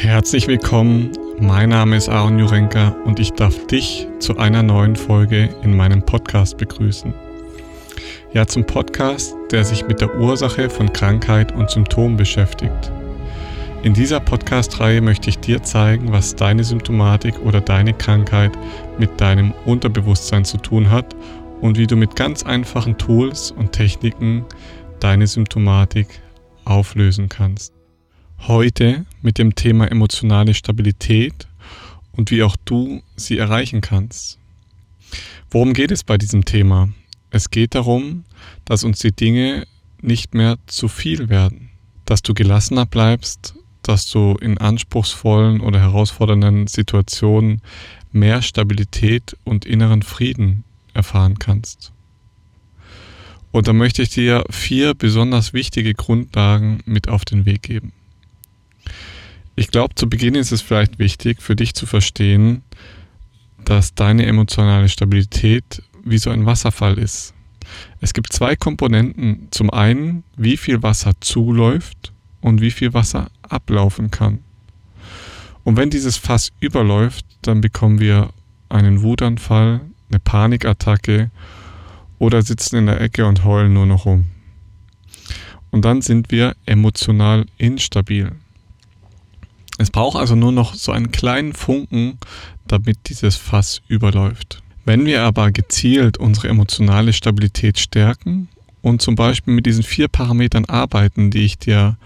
Herzlich willkommen, mein Name ist Aaron Jurenka und ich darf dich zu einer neuen Folge in meinem Podcast begrüßen. Ja, zum Podcast, der sich mit der Ursache von Krankheit und Symptomen beschäftigt. In dieser Podcast-Reihe möchte ich dir zeigen, was deine Symptomatik oder deine Krankheit mit deinem Unterbewusstsein zu tun hat und wie du mit ganz einfachen Tools und Techniken deine Symptomatik auflösen kannst. Heute mit dem Thema emotionale Stabilität und wie auch du sie erreichen kannst. Worum geht es bei diesem Thema? Es geht darum, dass uns die Dinge nicht mehr zu viel werden, dass du gelassener bleibst, dass du in anspruchsvollen oder herausfordernden Situationen mehr Stabilität und inneren Frieden erfahren kannst. Und da möchte ich dir vier besonders wichtige Grundlagen mit auf den Weg geben. Ich glaube, zu Beginn ist es vielleicht wichtig für dich zu verstehen, dass deine emotionale Stabilität wie so ein Wasserfall ist. Es gibt zwei Komponenten. Zum einen, wie viel Wasser zuläuft und wie viel Wasser ablaufen kann. Und wenn dieses Fass überläuft, dann bekommen wir einen Wutanfall, eine Panikattacke oder sitzen in der Ecke und heulen nur noch rum. Und dann sind wir emotional instabil. Es braucht also nur noch so einen kleinen Funken, damit dieses Fass überläuft. Wenn wir aber gezielt unsere emotionale Stabilität stärken und zum Beispiel mit diesen vier Parametern arbeiten, die ich dir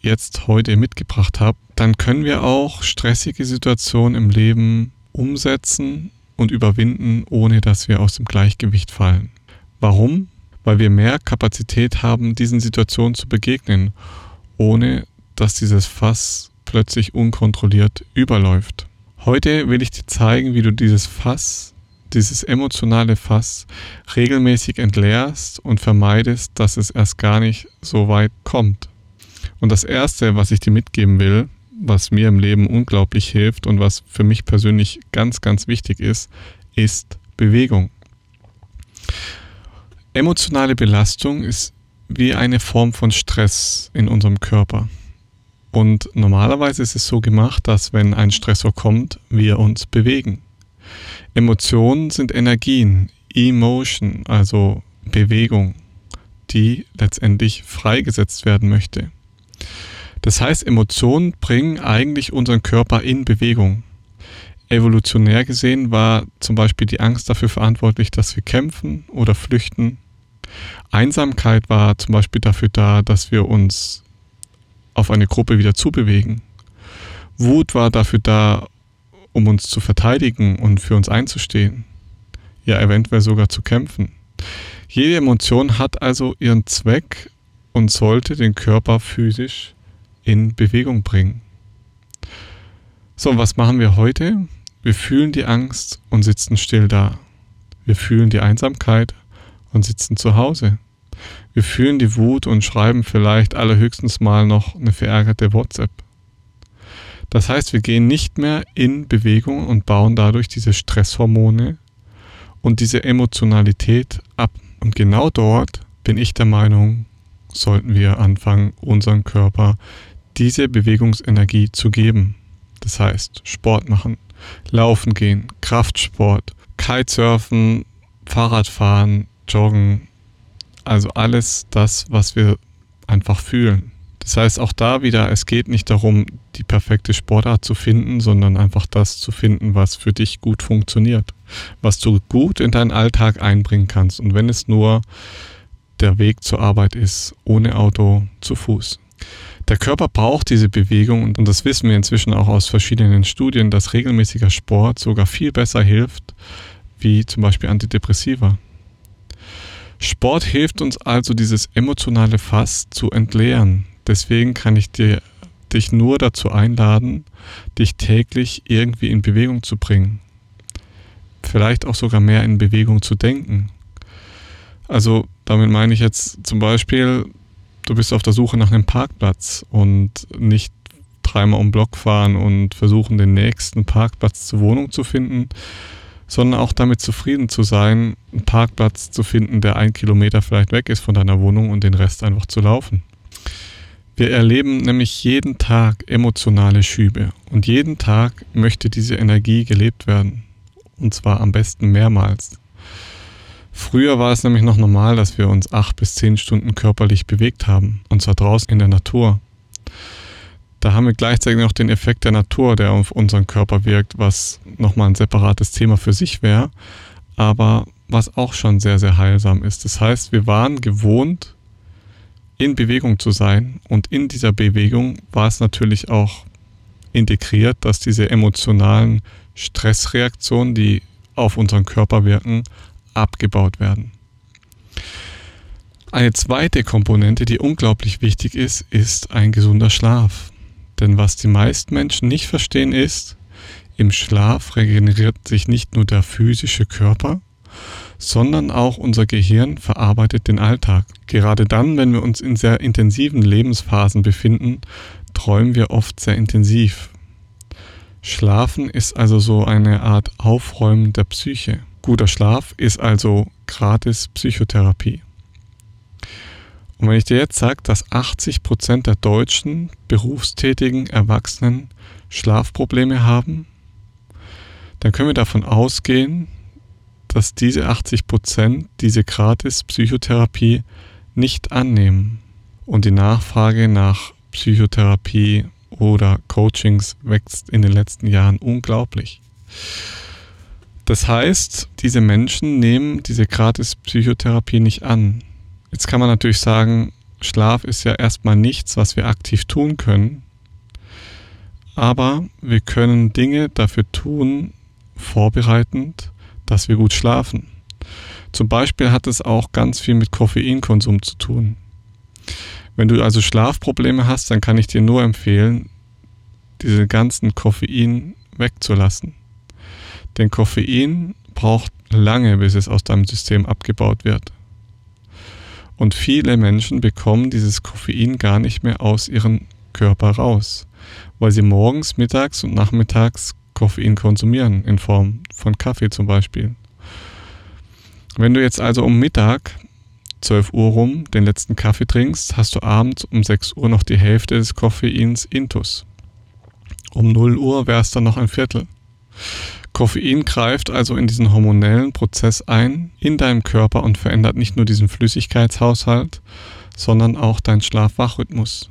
jetzt heute mitgebracht habe, dann können wir auch stressige Situationen im Leben umsetzen und überwinden, ohne dass wir aus dem Gleichgewicht fallen. Warum? Weil wir mehr Kapazität haben, diesen Situationen zu begegnen, ohne dass dieses Fass plötzlich unkontrolliert überläuft. Heute will ich dir zeigen, wie du dieses Fass, dieses emotionale Fass regelmäßig entleerst und vermeidest, dass es erst gar nicht so weit kommt. Und das Erste, was ich dir mitgeben will, was mir im Leben unglaublich hilft und was für mich persönlich ganz, ganz wichtig ist, ist Bewegung. Emotionale Belastung ist wie eine Form von Stress in unserem Körper. Und normalerweise ist es so gemacht, dass wenn ein Stressor kommt, wir uns bewegen. Emotionen sind Energien, Emotion, also Bewegung, die letztendlich freigesetzt werden möchte. Das heißt, Emotionen bringen eigentlich unseren Körper in Bewegung. Evolutionär gesehen war zum Beispiel die Angst dafür verantwortlich, dass wir kämpfen oder flüchten. Einsamkeit war zum Beispiel dafür da, dass wir uns auf eine Gruppe wieder zubewegen. Wut war dafür da, um uns zu verteidigen und für uns einzustehen. Ja, eventuell sogar zu kämpfen. Jede Emotion hat also ihren Zweck und sollte den Körper physisch in Bewegung bringen. So, was machen wir heute? Wir fühlen die Angst und sitzen still da. Wir fühlen die Einsamkeit und sitzen zu Hause. Wir fühlen die Wut und schreiben vielleicht allerhöchstens mal noch eine verärgerte WhatsApp. Das heißt, wir gehen nicht mehr in Bewegung und bauen dadurch diese Stresshormone und diese Emotionalität ab. Und genau dort bin ich der Meinung, sollten wir anfangen, unseren Körper diese Bewegungsenergie zu geben. Das heißt, Sport machen, laufen gehen, Kraftsport, Kitesurfen, Fahrradfahren, Joggen, also alles das, was wir einfach fühlen. Das heißt auch da wieder, es geht nicht darum, die perfekte Sportart zu finden, sondern einfach das zu finden, was für dich gut funktioniert, was du gut in deinen Alltag einbringen kannst. Und wenn es nur der Weg zur Arbeit ist, ohne Auto, zu Fuß. Der Körper braucht diese Bewegung und das wissen wir inzwischen auch aus verschiedenen Studien, dass regelmäßiger Sport sogar viel besser hilft, wie zum Beispiel Antidepressiva. Sport hilft uns also, dieses emotionale Fass zu entleeren. Deswegen kann ich dir, dich nur dazu einladen, dich täglich irgendwie in Bewegung zu bringen. Vielleicht auch sogar mehr in Bewegung zu denken. Also damit meine ich jetzt zum Beispiel, du bist auf der Suche nach einem Parkplatz und nicht dreimal um Block fahren und versuchen, den nächsten Parkplatz zur Wohnung zu finden, sondern auch damit zufrieden zu sein, einen Parkplatz zu finden, der ein Kilometer vielleicht weg ist von deiner Wohnung und den Rest einfach zu laufen. Wir erleben nämlich jeden Tag emotionale Schübe und jeden Tag möchte diese Energie gelebt werden. Und zwar am besten mehrmals. Früher war es nämlich noch normal, dass wir uns acht bis zehn Stunden körperlich bewegt haben, und zwar draußen in der Natur. Da haben wir gleichzeitig noch den Effekt der Natur, der auf unseren Körper wirkt, was nochmal ein separates Thema für sich wäre, aber was auch schon sehr, sehr heilsam ist. Das heißt, wir waren gewohnt, in Bewegung zu sein und in dieser Bewegung war es natürlich auch integriert, dass diese emotionalen Stressreaktionen, die auf unseren Körper wirken, abgebaut werden. Eine zweite Komponente, die unglaublich wichtig ist, ist ein gesunder Schlaf. Denn was die meisten Menschen nicht verstehen ist, im Schlaf regeneriert sich nicht nur der physische Körper, sondern auch unser Gehirn verarbeitet den Alltag. Gerade dann, wenn wir uns in sehr intensiven Lebensphasen befinden, träumen wir oft sehr intensiv. Schlafen ist also so eine Art Aufräumen der Psyche. Guter Schlaf ist also gratis Psychotherapie. Und wenn ich dir jetzt sage, dass 80% der deutschen berufstätigen Erwachsenen Schlafprobleme haben, dann können wir davon ausgehen, dass diese 80% diese gratis Psychotherapie nicht annehmen. Und die Nachfrage nach Psychotherapie oder Coachings wächst in den letzten Jahren unglaublich. Das heißt, diese Menschen nehmen diese gratis Psychotherapie nicht an. Jetzt kann man natürlich sagen, Schlaf ist ja erstmal nichts, was wir aktiv tun können. Aber wir können Dinge dafür tun, vorbereitend, dass wir gut schlafen. Zum Beispiel hat es auch ganz viel mit Koffeinkonsum zu tun. Wenn du also Schlafprobleme hast, dann kann ich dir nur empfehlen, diese ganzen Koffein wegzulassen. Denn Koffein braucht lange, bis es aus deinem System abgebaut wird. Und viele Menschen bekommen dieses Koffein gar nicht mehr aus ihrem Körper raus, weil sie morgens, mittags und nachmittags Koffein konsumieren, in Form von Kaffee zum Beispiel. Wenn du jetzt also um Mittag, 12 Uhr rum, den letzten Kaffee trinkst, hast du abends um 6 Uhr noch die Hälfte des Koffeins intus. Um 0 Uhr wäre es dann noch ein Viertel. Koffein greift also in diesen hormonellen Prozess ein in deinem Körper und verändert nicht nur diesen Flüssigkeitshaushalt, sondern auch deinen Schlaf-Wach-Rhythmus.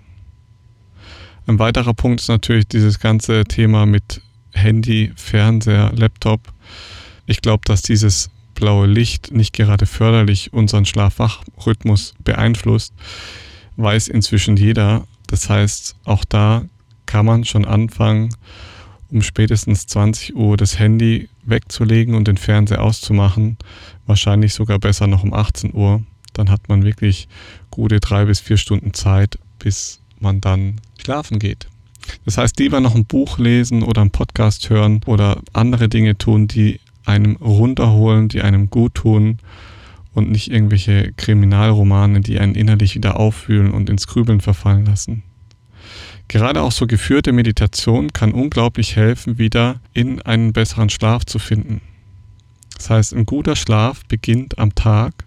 Ein weiterer Punkt ist natürlich dieses ganze Thema mit Handy, Fernseher, Laptop. Ich glaube, dass dieses blaue Licht nicht gerade förderlich unseren Schlaf-Wach-Rhythmus beeinflusst, weiß inzwischen jeder. Das heißt, auch da kann man schon anfangen, um spätestens 20 Uhr das Handy wegzulegen und den Fernseher auszumachen. Wahrscheinlich sogar besser noch um 18 Uhr. Dann hat man wirklich gute drei bis vier Stunden Zeit, bis man dann schlafen geht. Das heißt, lieber noch ein Buch lesen oder einen Podcast hören oder andere Dinge tun, die einem runterholen, die einem gut tun und nicht irgendwelche Kriminalromane, die einen innerlich wieder auffühlen und ins Grübeln verfallen lassen. Gerade auch so geführte Meditation kann unglaublich helfen, wieder in einen besseren Schlaf zu finden. Das heißt, ein guter Schlaf beginnt am Tag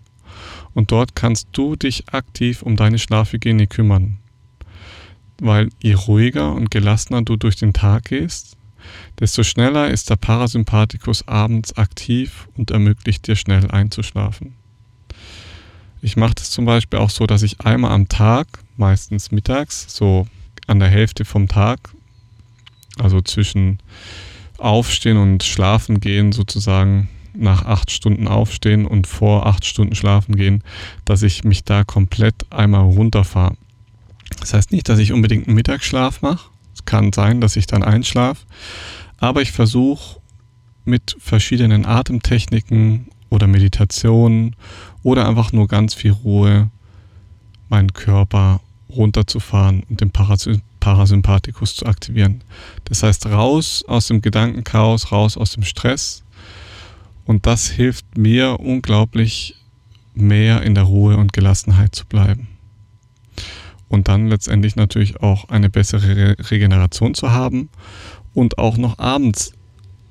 und dort kannst du dich aktiv um deine Schlafhygiene kümmern. Weil je ruhiger und gelassener du durch den Tag gehst, desto schneller ist der Parasympathikus abends aktiv und ermöglicht dir schnell einzuschlafen. Ich mache das zum Beispiel auch so, dass ich einmal am Tag, meistens mittags, so an der Hälfte vom Tag, also zwischen Aufstehen und Schlafen gehen sozusagen nach acht Stunden aufstehen und vor acht Stunden schlafen gehen, dass ich mich da komplett einmal runterfahre. Das heißt nicht, dass ich unbedingt einen Mittagsschlaf mache. Es kann sein, dass ich dann einschlafe. Aber ich versuche mit verschiedenen Atemtechniken oder Meditationen oder einfach nur ganz viel Ruhe meinen Körper runterzufahren und den Parasympathikus zu aktivieren. Das heißt, raus aus dem Gedankenchaos, raus aus dem Stress. Und das hilft mir unglaublich mehr in der Ruhe und Gelassenheit zu bleiben. Und dann letztendlich natürlich auch eine bessere Re Regeneration zu haben und auch noch abends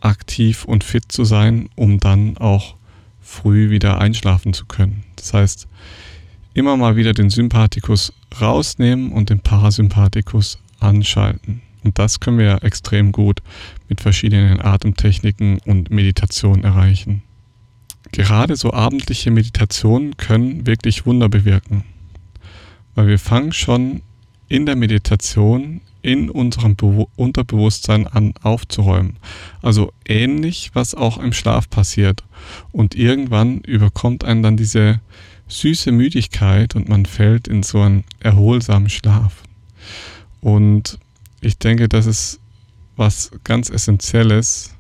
aktiv und fit zu sein, um dann auch früh wieder einschlafen zu können. Das heißt, immer mal wieder den Sympathikus rausnehmen und den Parasympathikus anschalten. Und das können wir extrem gut mit verschiedenen Atemtechniken und Meditationen erreichen. Gerade so abendliche Meditationen können wirklich Wunder bewirken, weil wir fangen schon in der Meditation in unserem Be Unterbewusstsein an aufzuräumen. Also ähnlich, was auch im Schlaf passiert. Und irgendwann überkommt einen dann diese süße Müdigkeit und man fällt in so einen erholsamen Schlaf. Und ich denke, das ist was ganz Essentielles,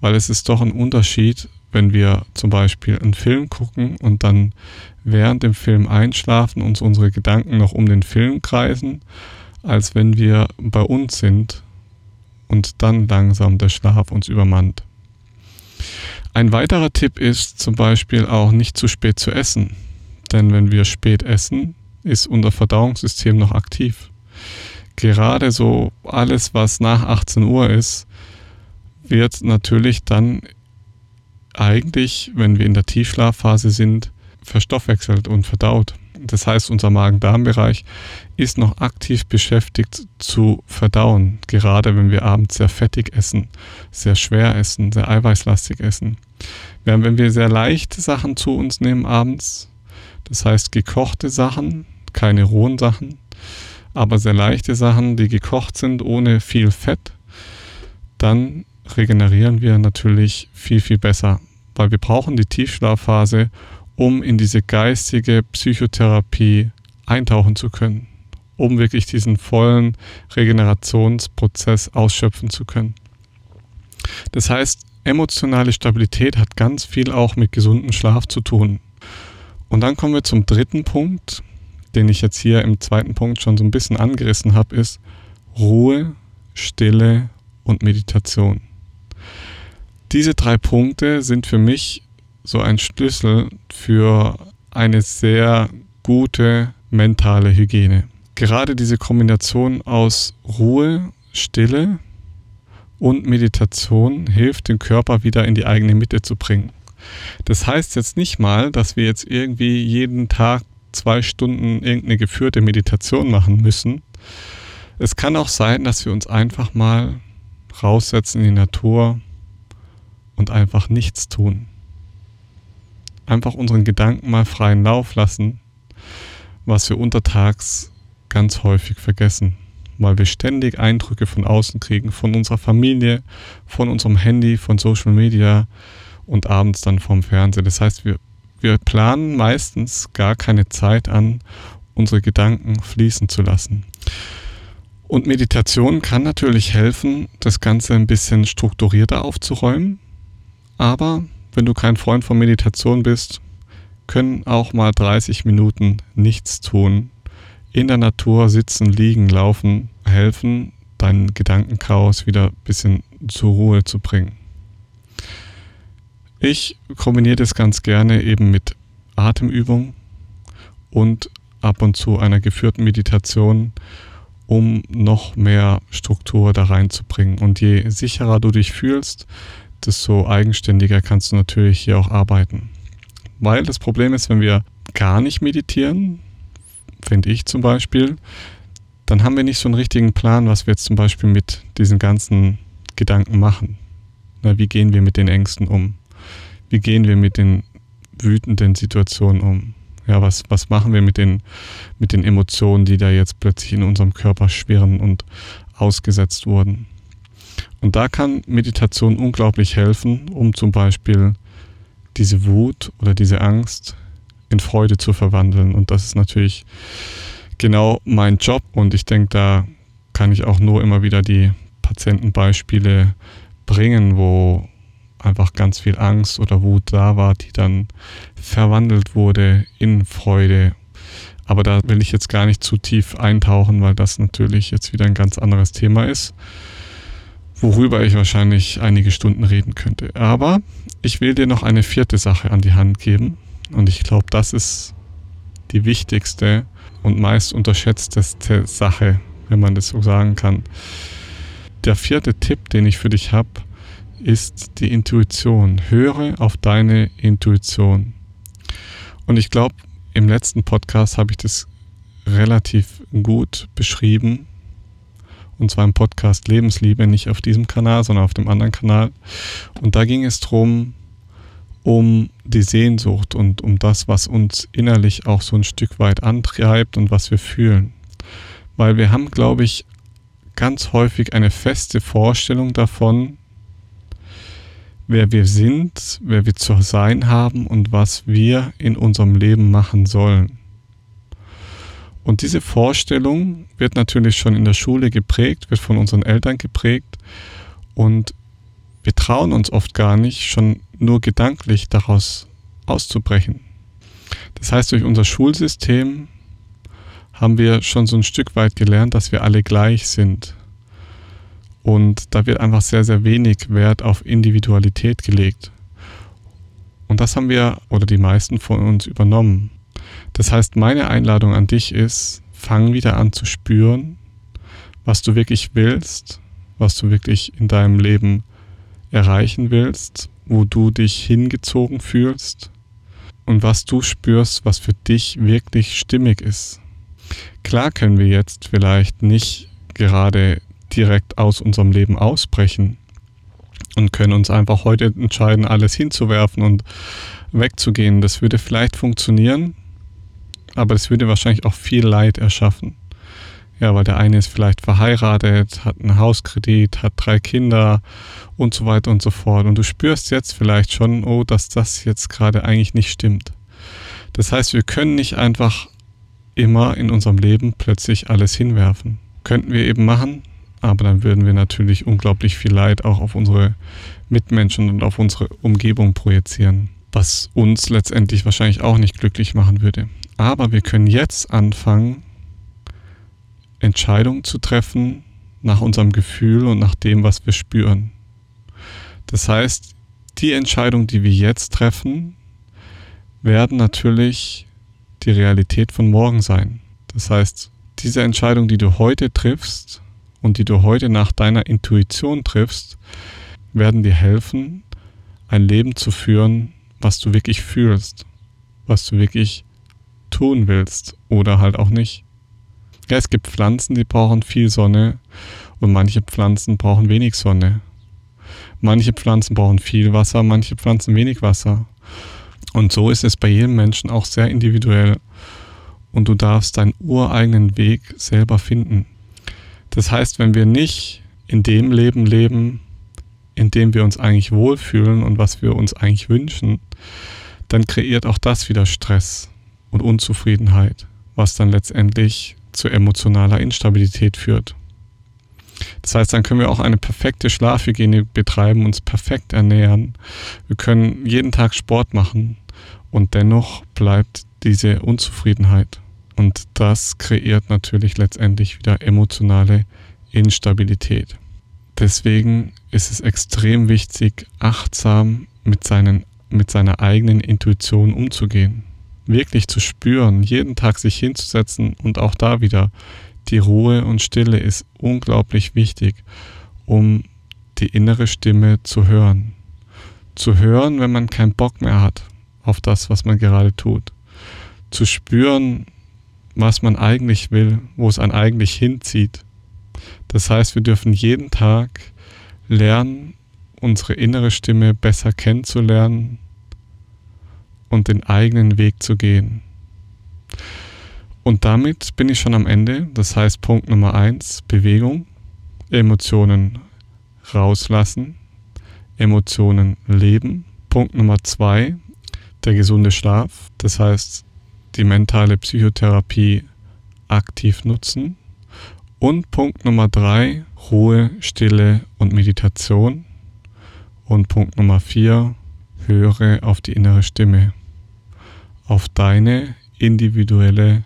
weil es ist doch ein Unterschied, wenn wir zum Beispiel einen Film gucken und dann während dem Film einschlafen und unsere Gedanken noch um den Film kreisen, als wenn wir bei uns sind und dann langsam der Schlaf uns übermannt. Ein weiterer Tipp ist zum Beispiel auch nicht zu spät zu essen, denn wenn wir spät essen, ist unser Verdauungssystem noch aktiv. Gerade so alles, was nach 18 Uhr ist, wird natürlich dann eigentlich, wenn wir in der Tiefschlafphase sind, verstoffwechselt und verdaut. Das heißt, unser Magen-Darm-Bereich ist noch aktiv beschäftigt zu verdauen, gerade wenn wir abends sehr fettig essen, sehr schwer essen, sehr eiweißlastig essen. Während wenn wir sehr leichte Sachen zu uns nehmen abends, das heißt gekochte Sachen, keine rohen Sachen, aber sehr leichte Sachen, die gekocht sind ohne viel Fett, dann regenerieren wir natürlich viel, viel besser, weil wir brauchen die Tiefschlafphase, um in diese geistige Psychotherapie eintauchen zu können, um wirklich diesen vollen Regenerationsprozess ausschöpfen zu können. Das heißt, emotionale Stabilität hat ganz viel auch mit gesundem Schlaf zu tun. Und dann kommen wir zum dritten Punkt, den ich jetzt hier im zweiten Punkt schon so ein bisschen angerissen habe, ist Ruhe, Stille und Meditation. Diese drei Punkte sind für mich so ein Schlüssel für eine sehr gute mentale Hygiene. Gerade diese Kombination aus Ruhe, Stille und Meditation hilft den Körper wieder in die eigene Mitte zu bringen. Das heißt jetzt nicht mal, dass wir jetzt irgendwie jeden Tag zwei Stunden irgendeine geführte Meditation machen müssen. Es kann auch sein, dass wir uns einfach mal raussetzen in die Natur und einfach nichts tun einfach unseren Gedanken mal freien Lauf lassen, was wir untertags ganz häufig vergessen, weil wir ständig Eindrücke von außen kriegen, von unserer Familie, von unserem Handy, von Social Media und abends dann vom Fernseher. Das heißt, wir, wir planen meistens gar keine Zeit an, unsere Gedanken fließen zu lassen. Und Meditation kann natürlich helfen, das Ganze ein bisschen strukturierter aufzuräumen, aber wenn du kein Freund von Meditation bist, können auch mal 30 Minuten nichts tun, in der Natur sitzen, liegen, laufen, helfen, deinen Gedankenchaos wieder ein bisschen zur Ruhe zu bringen. Ich kombiniere das ganz gerne eben mit Atemübung und ab und zu einer geführten Meditation, um noch mehr Struktur da reinzubringen. Und je sicherer du dich fühlst, desto eigenständiger kannst du natürlich hier auch arbeiten. Weil das Problem ist, wenn wir gar nicht meditieren, finde ich zum Beispiel, dann haben wir nicht so einen richtigen Plan, was wir jetzt zum Beispiel mit diesen ganzen Gedanken machen. Na, wie gehen wir mit den Ängsten um? Wie gehen wir mit den wütenden Situationen um? Ja, was, was machen wir mit den, mit den Emotionen, die da jetzt plötzlich in unserem Körper schwirren und ausgesetzt wurden? Und da kann Meditation unglaublich helfen, um zum Beispiel diese Wut oder diese Angst in Freude zu verwandeln. Und das ist natürlich genau mein Job. Und ich denke, da kann ich auch nur immer wieder die Patientenbeispiele bringen, wo einfach ganz viel Angst oder Wut da war, die dann verwandelt wurde in Freude. Aber da will ich jetzt gar nicht zu tief eintauchen, weil das natürlich jetzt wieder ein ganz anderes Thema ist worüber ich wahrscheinlich einige Stunden reden könnte. Aber ich will dir noch eine vierte Sache an die Hand geben. Und ich glaube, das ist die wichtigste und meist unterschätzteste Sache, wenn man das so sagen kann. Der vierte Tipp, den ich für dich habe, ist die Intuition. Höre auf deine Intuition. Und ich glaube, im letzten Podcast habe ich das relativ gut beschrieben. Und zwar im Podcast Lebensliebe, nicht auf diesem Kanal, sondern auf dem anderen Kanal. Und da ging es darum, um die Sehnsucht und um das, was uns innerlich auch so ein Stück weit antreibt und was wir fühlen. Weil wir haben, glaube ich, ganz häufig eine feste Vorstellung davon, wer wir sind, wer wir zu sein haben und was wir in unserem Leben machen sollen. Und diese Vorstellung wird natürlich schon in der Schule geprägt, wird von unseren Eltern geprägt und wir trauen uns oft gar nicht, schon nur gedanklich daraus auszubrechen. Das heißt, durch unser Schulsystem haben wir schon so ein Stück weit gelernt, dass wir alle gleich sind. Und da wird einfach sehr, sehr wenig Wert auf Individualität gelegt. Und das haben wir oder die meisten von uns übernommen. Das heißt, meine Einladung an dich ist, fang wieder an zu spüren, was du wirklich willst, was du wirklich in deinem Leben erreichen willst, wo du dich hingezogen fühlst und was du spürst, was für dich wirklich stimmig ist. Klar können wir jetzt vielleicht nicht gerade direkt aus unserem Leben ausbrechen und können uns einfach heute entscheiden, alles hinzuwerfen und wegzugehen. Das würde vielleicht funktionieren, aber es würde wahrscheinlich auch viel Leid erschaffen. Ja, weil der eine ist vielleicht verheiratet, hat einen Hauskredit, hat drei Kinder und so weiter und so fort. Und du spürst jetzt vielleicht schon, oh, dass das jetzt gerade eigentlich nicht stimmt. Das heißt, wir können nicht einfach immer in unserem Leben plötzlich alles hinwerfen. Könnten wir eben machen, aber dann würden wir natürlich unglaublich viel Leid auch auf unsere Mitmenschen und auf unsere Umgebung projizieren, was uns letztendlich wahrscheinlich auch nicht glücklich machen würde. Aber wir können jetzt anfangen, Entscheidungen zu treffen nach unserem Gefühl und nach dem, was wir spüren. Das heißt, die Entscheidungen, die wir jetzt treffen, werden natürlich die Realität von morgen sein. Das heißt, diese Entscheidung, die du heute triffst, und die du heute nach deiner Intuition triffst, werden dir helfen, ein Leben zu führen, was du wirklich fühlst, was du wirklich tun willst oder halt auch nicht. Ja, es gibt Pflanzen, die brauchen viel Sonne und manche Pflanzen brauchen wenig Sonne. Manche Pflanzen brauchen viel Wasser, manche Pflanzen wenig Wasser. Und so ist es bei jedem Menschen auch sehr individuell. Und du darfst deinen ureigenen Weg selber finden. Das heißt, wenn wir nicht in dem Leben leben, in dem wir uns eigentlich wohlfühlen und was wir uns eigentlich wünschen, dann kreiert auch das wieder Stress und Unzufriedenheit, was dann letztendlich zu emotionaler Instabilität führt. Das heißt, dann können wir auch eine perfekte Schlafhygiene betreiben, uns perfekt ernähren. Wir können jeden Tag Sport machen und dennoch bleibt diese Unzufriedenheit. Und das kreiert natürlich letztendlich wieder emotionale Instabilität. Deswegen ist es extrem wichtig, achtsam mit, seinen, mit seiner eigenen Intuition umzugehen. Wirklich zu spüren, jeden Tag sich hinzusetzen und auch da wieder die Ruhe und Stille ist unglaublich wichtig, um die innere Stimme zu hören. Zu hören, wenn man keinen Bock mehr hat auf das, was man gerade tut. Zu spüren, was man eigentlich will, wo es einen eigentlich hinzieht. Das heißt, wir dürfen jeden Tag lernen, unsere innere Stimme besser kennenzulernen und den eigenen Weg zu gehen. Und damit bin ich schon am Ende. Das heißt, Punkt Nummer eins, Bewegung, Emotionen rauslassen, Emotionen leben. Punkt Nummer zwei, der gesunde Schlaf. Das heißt, die mentale Psychotherapie aktiv nutzen. Und Punkt Nummer drei, Ruhe, Stille und Meditation. Und Punkt Nummer vier, höre auf die innere Stimme, auf deine individuelle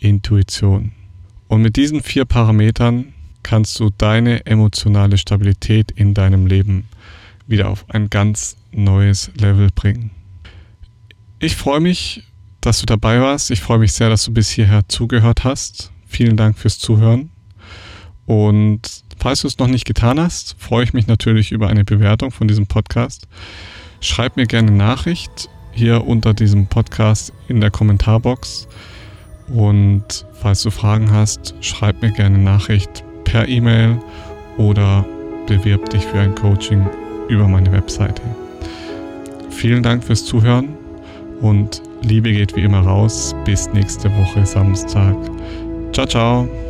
Intuition. Und mit diesen vier Parametern kannst du deine emotionale Stabilität in deinem Leben wieder auf ein ganz neues Level bringen. Ich freue mich dass du dabei warst. Ich freue mich sehr, dass du bis hierher zugehört hast. Vielen Dank fürs Zuhören. Und falls du es noch nicht getan hast, freue ich mich natürlich über eine Bewertung von diesem Podcast. Schreib mir gerne Nachricht. hier unter diesem Podcast in der Kommentarbox. Und falls du Fragen hast, schreib mir gerne Nachricht per E-Mail oder bewirb dich für ein Coaching über meine Webseite. Vielen Dank fürs Zuhören und Liebe geht wie immer raus. Bis nächste Woche Samstag. Ciao, ciao.